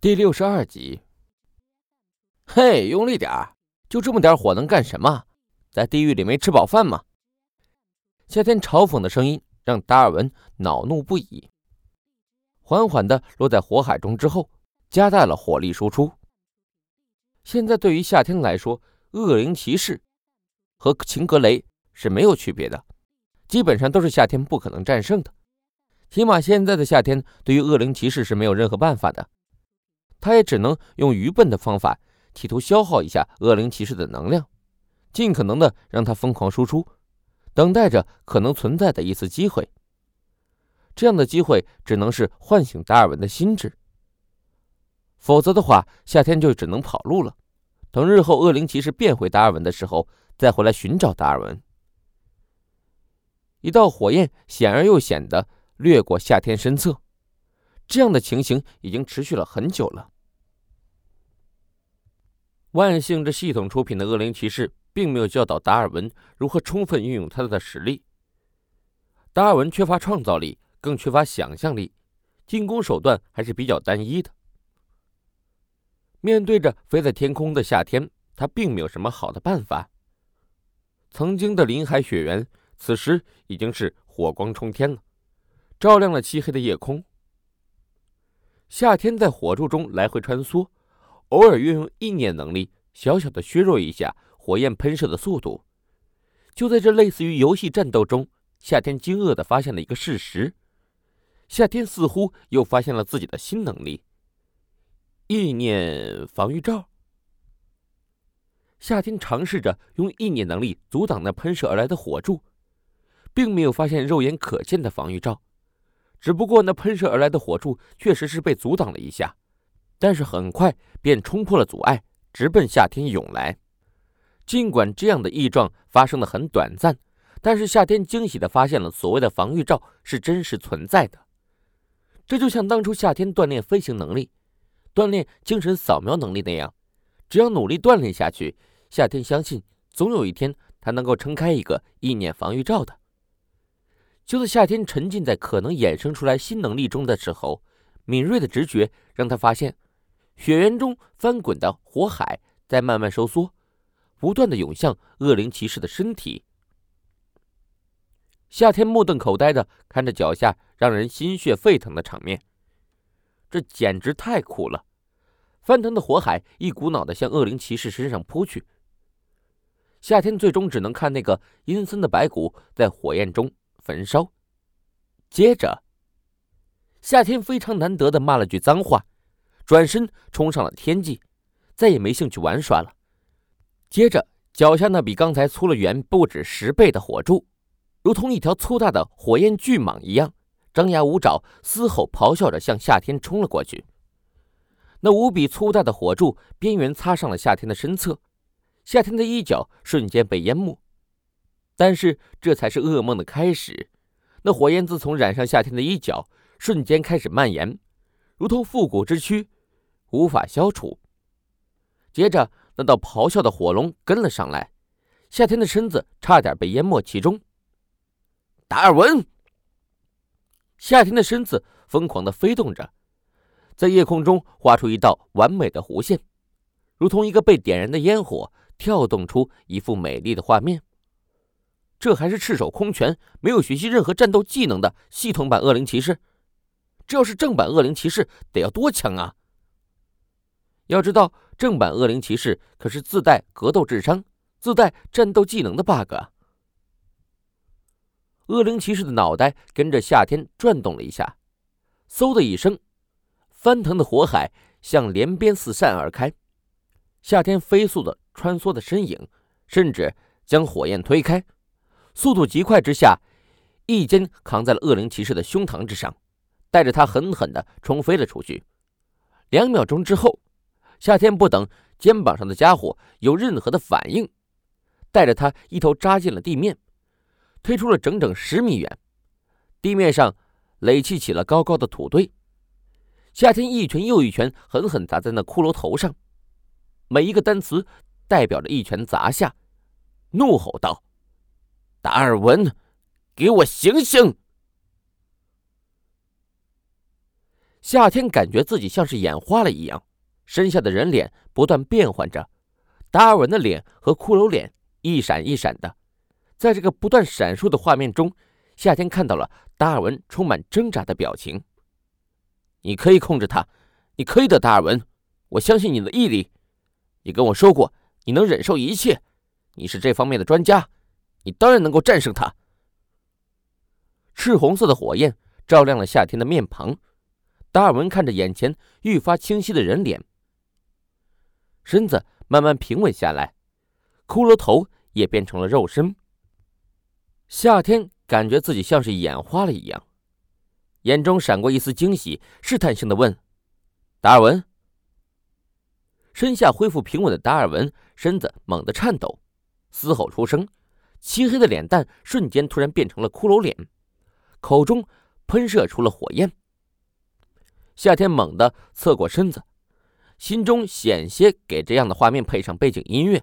第六十二集。嘿，用力点儿！就这么点火能干什么？在地狱里没吃饱饭吗？夏天嘲讽的声音让达尔文恼怒不已。缓缓的落在火海中之后，加大了火力输出。现在对于夏天来说，恶灵骑士和秦格雷是没有区别的，基本上都是夏天不可能战胜的。起码现在的夏天对于恶灵骑士是没有任何办法的。他也只能用愚笨的方法，企图消耗一下恶灵骑士的能量，尽可能的让他疯狂输出，等待着可能存在的一次机会。这样的机会只能是唤醒达尔文的心智，否则的话，夏天就只能跑路了。等日后恶灵骑士变回达尔文的时候，再回来寻找达尔文。一道火焰显而又显的掠过夏天身侧。这样的情形已经持续了很久了。万幸，这系统出品的恶灵骑士并没有教导达尔文如何充分运用他的实力。达尔文缺乏创造力，更缺乏想象力，进攻手段还是比较单一的。面对着飞在天空的夏天，他并没有什么好的办法。曾经的林海雪原，此时已经是火光冲天了，照亮了漆黑的夜空。夏天在火柱中来回穿梭，偶尔运用意念能力，小小的削弱一下火焰喷射的速度。就在这类似于游戏战斗中，夏天惊愕的发现了一个事实：夏天似乎又发现了自己的新能力——意念防御罩。夏天尝试着用意念能力阻挡那喷射而来的火柱，并没有发现肉眼可见的防御罩。只不过那喷射而来的火柱确实是被阻挡了一下，但是很快便冲破了阻碍，直奔夏天涌来。尽管这样的异状发生的很短暂，但是夏天惊喜的发现了所谓的防御罩是真实存在的。这就像当初夏天锻炼飞行能力、锻炼精神扫描能力那样，只要努力锻炼下去，夏天相信总有一天他能够撑开一个意念防御罩的。就在夏天沉浸在可能衍生出来新能力中的时候，敏锐的直觉让他发现，雪原中翻滚的火海在慢慢收缩，不断的涌向恶灵骑士的身体。夏天目瞪口呆的看着脚下让人心血沸腾的场面，这简直太酷了！翻腾的火海一股脑的向恶灵骑士身上扑去，夏天最终只能看那个阴森的白骨在火焰中。焚烧，接着，夏天非常难得的骂了句脏话，转身冲上了天际，再也没兴趣玩耍了。接着，脚下那比刚才粗了远不止十倍的火柱，如同一条粗大的火焰巨蟒一样，张牙舞爪、嘶吼咆哮着向夏天冲了过去。那无比粗大的火柱边缘擦上了夏天的身侧，夏天的衣角瞬间被淹没。但是这才是噩梦的开始。那火焰自从染上夏天的衣角，瞬间开始蔓延，如同复古之躯，无法消除。接着，那道咆哮的火龙跟了上来，夏天的身子差点被淹没其中。达尔文，夏天的身子疯狂的飞动着，在夜空中画出一道完美的弧线，如同一个被点燃的烟火，跳动出一幅美丽的画面。这还是赤手空拳，没有学习任何战斗技能的系统版恶灵骑士。这要是正版恶灵骑士，得要多强啊！要知道，正版恶灵骑士可是自带格斗智商、自带战斗技能的 bug。恶灵骑士的脑袋跟着夏天转动了一下，嗖的一声，翻腾的火海向连边四散而开。夏天飞速的穿梭的身影，甚至将火焰推开。速度极快之下，一肩扛在了恶灵骑士的胸膛之上，带着他狠狠地冲飞了出去。两秒钟之后，夏天不等肩膀上的家伙有任何的反应，带着他一头扎进了地面，推出了整整十米远。地面上垒砌起了高高的土堆，夏天一拳又一拳狠狠砸在那骷髅头上，每一个单词代表着一拳砸下，怒吼道。达尔文，给我醒醒！夏天感觉自己像是眼花了一样，身下的人脸不断变换着，达尔文的脸和骷髅脸一闪一闪的，在这个不断闪烁的画面中，夏天看到了达尔文充满挣扎的表情。你可以控制他，你可以的，达尔文，我相信你的毅力。你跟我说过，你能忍受一切，你是这方面的专家，你当然能够战胜他。赤红色的火焰照亮了夏天的面庞。达尔文看着眼前愈发清晰的人脸，身子慢慢平稳下来，骷髅头也变成了肉身。夏天感觉自己像是眼花了一样，眼中闪过一丝惊喜，试探性的问：“达尔文。”身下恢复平稳的达尔文身子猛地颤抖，嘶吼出声，漆黑的脸蛋瞬间突然变成了骷髅脸，口中喷射出了火焰。夏天猛地侧过身子，心中险些给这样的画面配上背景音乐，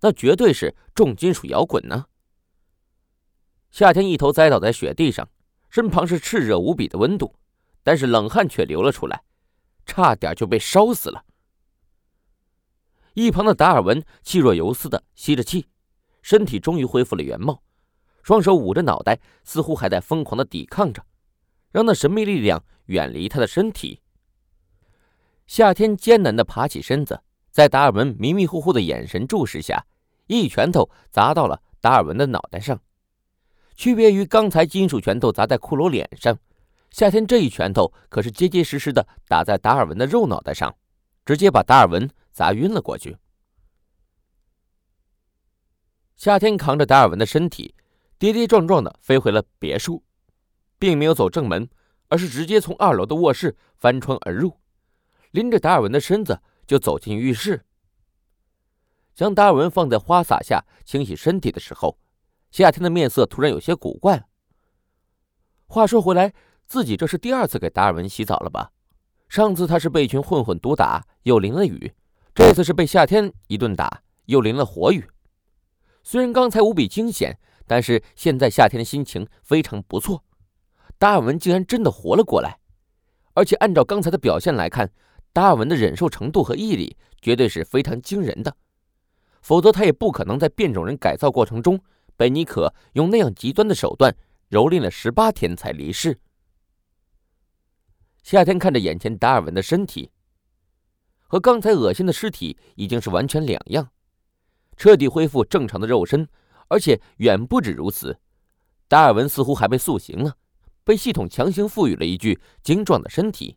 那绝对是重金属摇滚呢。夏天一头栽倒在雪地上，身旁是炽热无比的温度，但是冷汗却流了出来，差点就被烧死了。一旁的达尔文气若游丝的吸着气，身体终于恢复了原貌，双手捂着脑袋，似乎还在疯狂的抵抗着。让那神秘力量远离他的身体。夏天艰难地爬起身子，在达尔文迷迷糊糊的眼神注视下，一拳头砸到了达尔文的脑袋上。区别于刚才金属拳头砸在骷髅脸上，夏天这一拳头可是结结实实的打在达尔文的肉脑袋上，直接把达尔文砸晕了过去。夏天扛着达尔文的身体，跌跌撞撞的飞回了别墅。并没有走正门，而是直接从二楼的卧室翻窗而入，拎着达尔文的身子就走进浴室。将达尔文放在花洒下清洗身体的时候，夏天的面色突然有些古怪。话说回来，自己这是第二次给达尔文洗澡了吧？上次他是被一群混混毒打，又淋了雨；这次是被夏天一顿打，又淋了火雨。虽然刚才无比惊险，但是现在夏天的心情非常不错。达尔文竟然真的活了过来，而且按照刚才的表现来看，达尔文的忍受程度和毅力绝对是非常惊人的，否则他也不可能在变种人改造过程中被尼可用那样极端的手段蹂躏了十八天才离世。夏天看着眼前达尔文的身体，和刚才恶心的尸体已经是完全两样，彻底恢复正常的肉身，而且远不止如此，达尔文似乎还被塑形了。被系统强行赋予了一具精壮的身体。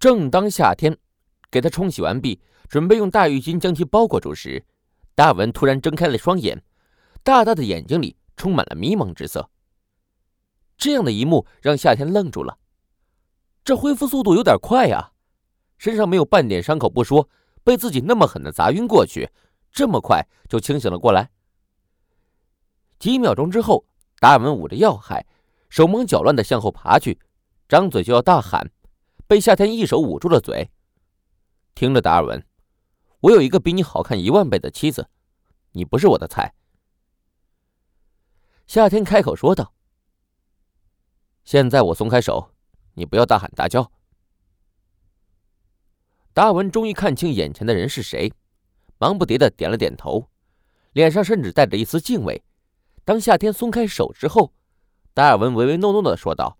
正当夏天给他冲洗完毕，准备用大浴巾将其包裹住时，达尔文突然睁开了双眼，大大的眼睛里充满了迷茫之色。这样的一幕让夏天愣住了，这恢复速度有点快呀！身上没有半点伤口不说，被自己那么狠的砸晕过去，这么快就清醒了过来。几秒钟之后，达尔文捂着要害。手忙脚乱的向后爬去，张嘴就要大喊，被夏天一手捂住了嘴。听着，达尔文，我有一个比你好看一万倍的妻子，你不是我的菜。夏天开口说道。现在我松开手，你不要大喊大叫。达尔文终于看清眼前的人是谁，忙不迭的点了点头，脸上甚至带着一丝敬畏。当夏天松开手之后。达尔文唯唯诺诺的说道：“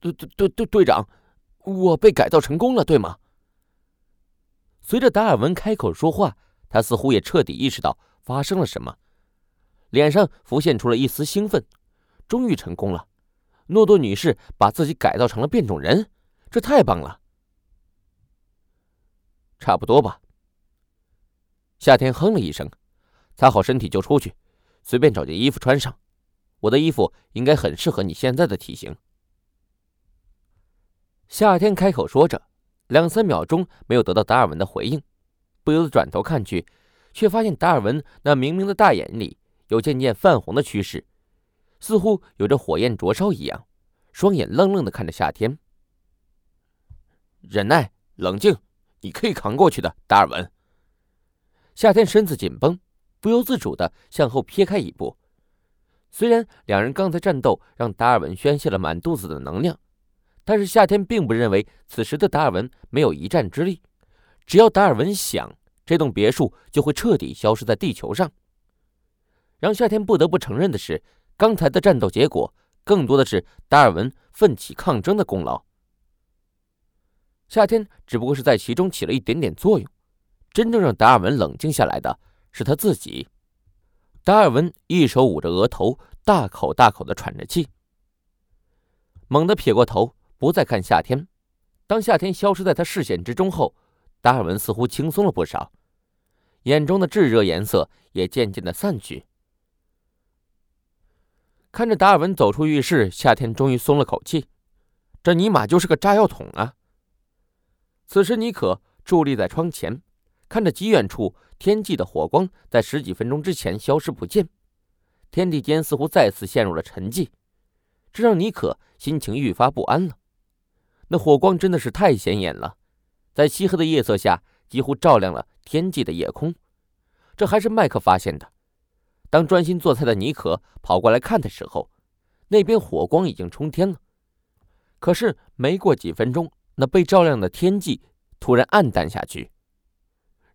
队队队队队长，我被改造成功了，对吗？”随着达尔文开口说话，他似乎也彻底意识到发生了什么，脸上浮现出了一丝兴奋。终于成功了，诺多女士把自己改造成了变种人，这太棒了。差不多吧。夏天哼了一声，擦好身体就出去，随便找件衣服穿上。我的衣服应该很适合你现在的体型。夏天开口说着，两三秒钟没有得到达尔文的回应，不由得转头看去，却发现达尔文那明明的大眼里有渐渐泛红的趋势，似乎有着火焰灼烧一样，双眼愣愣的看着夏天。忍耐，冷静，你可以扛过去的，达尔文。夏天身子紧绷，不由自主的向后撇开一步。虽然两人刚才战斗让达尔文宣泄了满肚子的能量，但是夏天并不认为此时的达尔文没有一战之力，只要达尔文想，这栋别墅就会彻底消失在地球上。让夏天不得不承认的是，刚才的战斗结果更多的是达尔文奋起抗争的功劳。夏天只不过是在其中起了一点点作用，真正让达尔文冷静下来的是他自己。达尔文一手捂着额头，大口大口的喘着气，猛地撇过头。不再看夏天，当夏天消失在他视线之中后，达尔文似乎轻松了不少，眼中的炙热颜色也渐渐的散去。看着达尔文走出浴室，夏天终于松了口气，这尼玛就是个炸药桶啊！此时，尼可伫立在窗前，看着极远处天际的火光在十几分钟之前消失不见，天地间似乎再次陷入了沉寂，这让尼可心情愈发不安了。那火光真的是太显眼了，在漆黑的夜色下，几乎照亮了天际的夜空。这还是麦克发现的。当专心做菜的尼可跑过来看的时候，那边火光已经冲天了。可是没过几分钟，那被照亮的天际突然暗淡下去。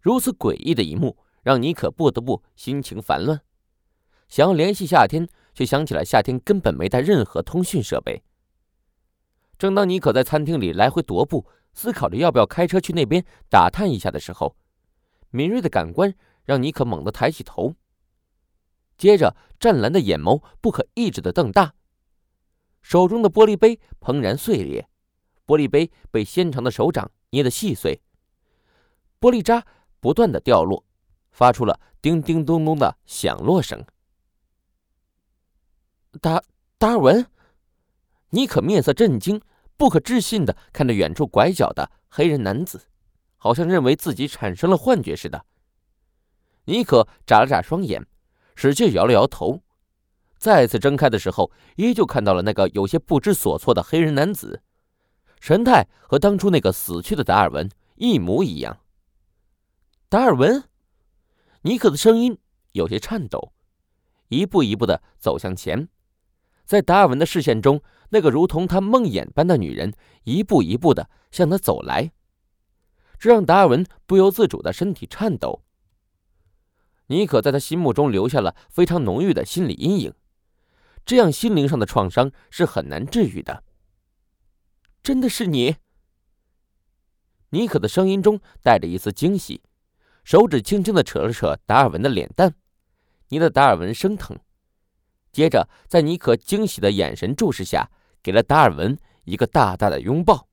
如此诡异的一幕，让尼可不得不心情烦乱，想要联系夏天，却想起来夏天根本没带任何通讯设备。正当尼可在餐厅里来回踱步，思考着要不要开车去那边打探一下的时候，敏锐的感官让尼可猛地抬起头。接着，湛蓝的眼眸不可抑制的瞪大，手中的玻璃杯砰然碎裂，玻璃杯被纤长的手掌捏得细碎，玻璃渣不断的掉落，发出了叮叮咚咚的响落声。达达尔文，尼可面色震惊。不可置信的看着远处拐角的黑人男子，好像认为自己产生了幻觉似的。尼可眨了眨双眼，使劲摇了摇头，再次睁开的时候，依旧看到了那个有些不知所措的黑人男子，神态和当初那个死去的达尔文一模一样。达尔文，尼可的声音有些颤抖，一步一步的走向前，在达尔文的视线中。那个如同他梦魇般的女人，一步一步的向他走来，这让达尔文不由自主的身体颤抖。尼可在他心目中留下了非常浓郁的心理阴影，这样心灵上的创伤是很难治愈的。真的是你？尼可的声音中带着一丝惊喜，手指轻轻的扯了扯达尔文的脸蛋，捏得达尔文生疼。接着，在尼可惊喜的眼神注视下。给了达尔文一个大大的拥抱。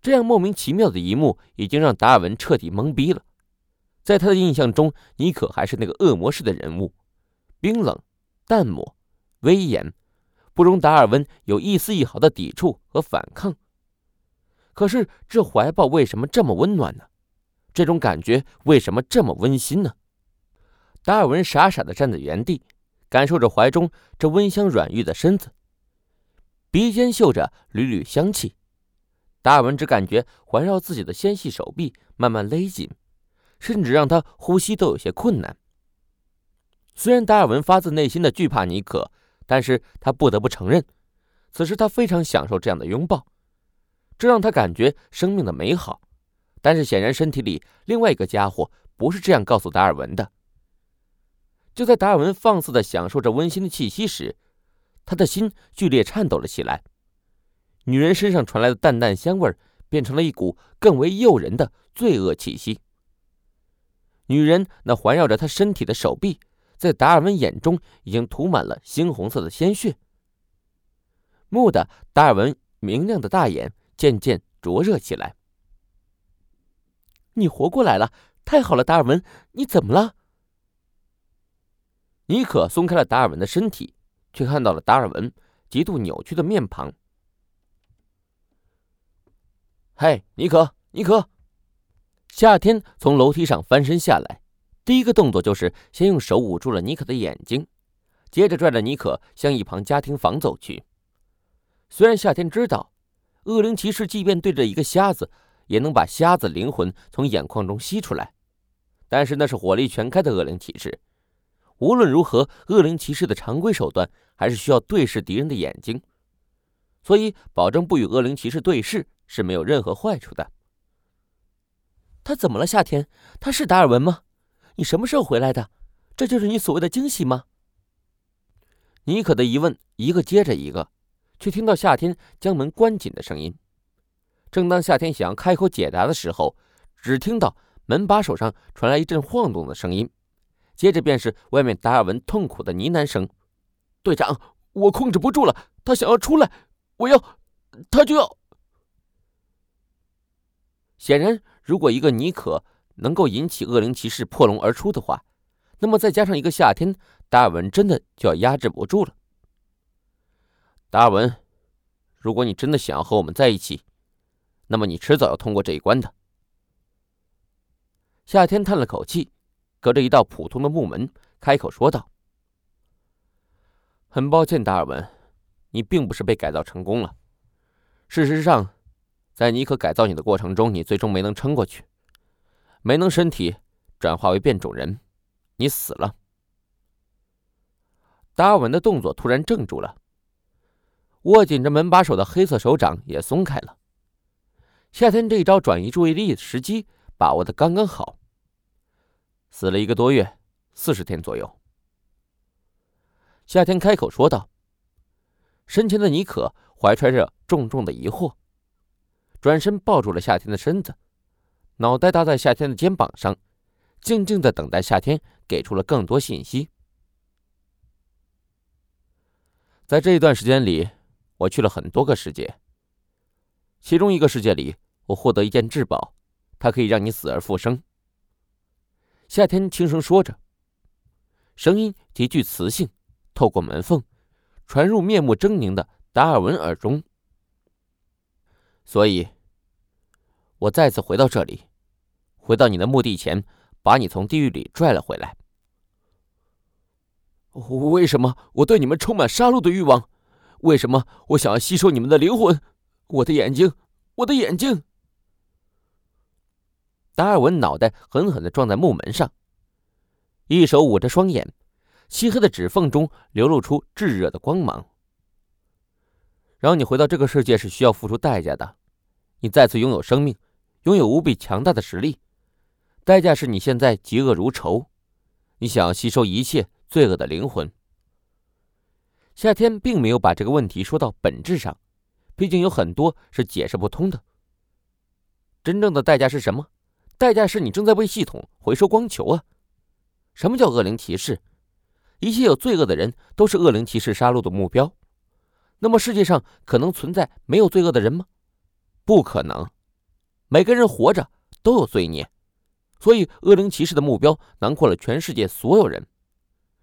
这样莫名其妙的一幕，已经让达尔文彻底懵逼了。在他的印象中，尼可还是那个恶魔式的人物，冰冷、淡漠、威严，不容达尔文有一丝一毫的抵触和反抗。可是，这怀抱为什么这么温暖呢？这种感觉为什么这么温馨呢？达尔文傻傻的站在原地，感受着怀中这温香软玉的身子。鼻尖嗅着缕缕香气，达尔文只感觉环绕自己的纤细手臂慢慢勒紧，甚至让他呼吸都有些困难。虽然达尔文发自内心的惧怕尼可，但是他不得不承认，此时他非常享受这样的拥抱，这让他感觉生命的美好。但是显然身体里另外一个家伙不是这样告诉达尔文的。就在达尔文放肆的享受着温馨的气息时，他的心剧烈颤抖了起来，女人身上传来的淡淡香味变成了一股更为诱人的罪恶气息。女人那环绕着他身体的手臂，在达尔文眼中已经涂满了猩红色的鲜血。蓦地，达尔文明亮的大眼渐渐灼热起来。你活过来了，太好了，达尔文，你怎么了？尼可松开了达尔文的身体。却看到了达尔文极度扭曲的面庞。嘿，尼可，尼可！夏天从楼梯上翻身下来，第一个动作就是先用手捂住了尼可的眼睛，接着拽着尼可向一旁家庭房走去。虽然夏天知道，恶灵骑士即便对着一个瞎子，也能把瞎子灵魂从眼眶中吸出来，但是那是火力全开的恶灵骑士。无论如何，恶灵骑士的常规手段还是需要对视敌人的眼睛，所以保证不与恶灵骑士对视是没有任何坏处的。他怎么了？夏天，他是达尔文吗？你什么时候回来的？这就是你所谓的惊喜吗？妮可的疑问一个接着一个，却听到夏天将门关紧的声音。正当夏天想要开口解答的时候，只听到门把手上传来一阵晃动的声音，接着便是外面达尔文痛苦的呢喃声：“队长，我控制不住了，他想要出来，我要，他就要。”显然，如果一个妮可能够引起恶灵骑士破笼而出的话，那么再加上一个夏天，达尔文真的就要压制不住了。达尔文，如果你真的想要和我们在一起，那么你迟早要通过这一关的。夏天叹了口气，隔着一道普通的木门开口说道：“很抱歉，达尔文，你并不是被改造成功了。事实上。”在尼克改造你的过程中，你最终没能撑过去，没能身体转化为变种人，你死了。达尔文的动作突然怔住了，握紧着门把手的黑色手掌也松开了。夏天这一招转移注意力的时机把握的刚刚好。死了一个多月，四十天左右。夏天开口说道。身前的尼可怀揣着重重的疑惑。转身抱住了夏天的身子，脑袋搭在夏天的肩膀上，静静的等待夏天给出了更多信息。在这一段时间里，我去了很多个世界。其中一个世界里，我获得一件至宝，它可以让你死而复生。夏天轻声说着，声音极具磁性，透过门缝，传入面目狰狞的达尔文耳中。所以，我再次回到这里，回到你的墓地前，把你从地狱里拽了回来。为什么我对你们充满杀戮的欲望？为什么我想要吸收你们的灵魂？我的眼睛，我的眼睛！达尔文脑袋狠狠的撞在木门上，一手捂着双眼，漆黑的指缝中流露出炙热的光芒。让你回到这个世界是需要付出代价的，你再次拥有生命，拥有无比强大的实力，代价是你现在嫉恶如仇，你想要吸收一切罪恶的灵魂。夏天并没有把这个问题说到本质上，毕竟有很多是解释不通的。真正的代价是什么？代价是你正在为系统回收光球啊！什么叫恶灵骑士？一切有罪恶的人都是恶灵骑士杀戮的目标。那么世界上可能存在没有罪恶的人吗？不可能，每个人活着都有罪孽，所以恶灵骑士的目标囊括了全世界所有人，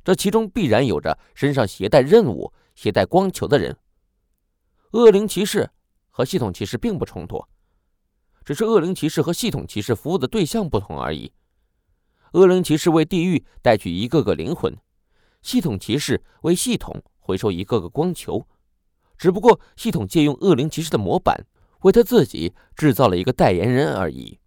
这其中必然有着身上携带任务、携带光球的人。恶灵骑士和系统骑士并不冲突，只是恶灵骑士和系统骑士服务的对象不同而已。恶灵骑士为地狱带去一个个灵魂，系统骑士为系统回收一个个光球。只不过，系统借用恶灵骑士的模板，为他自己制造了一个代言人而已。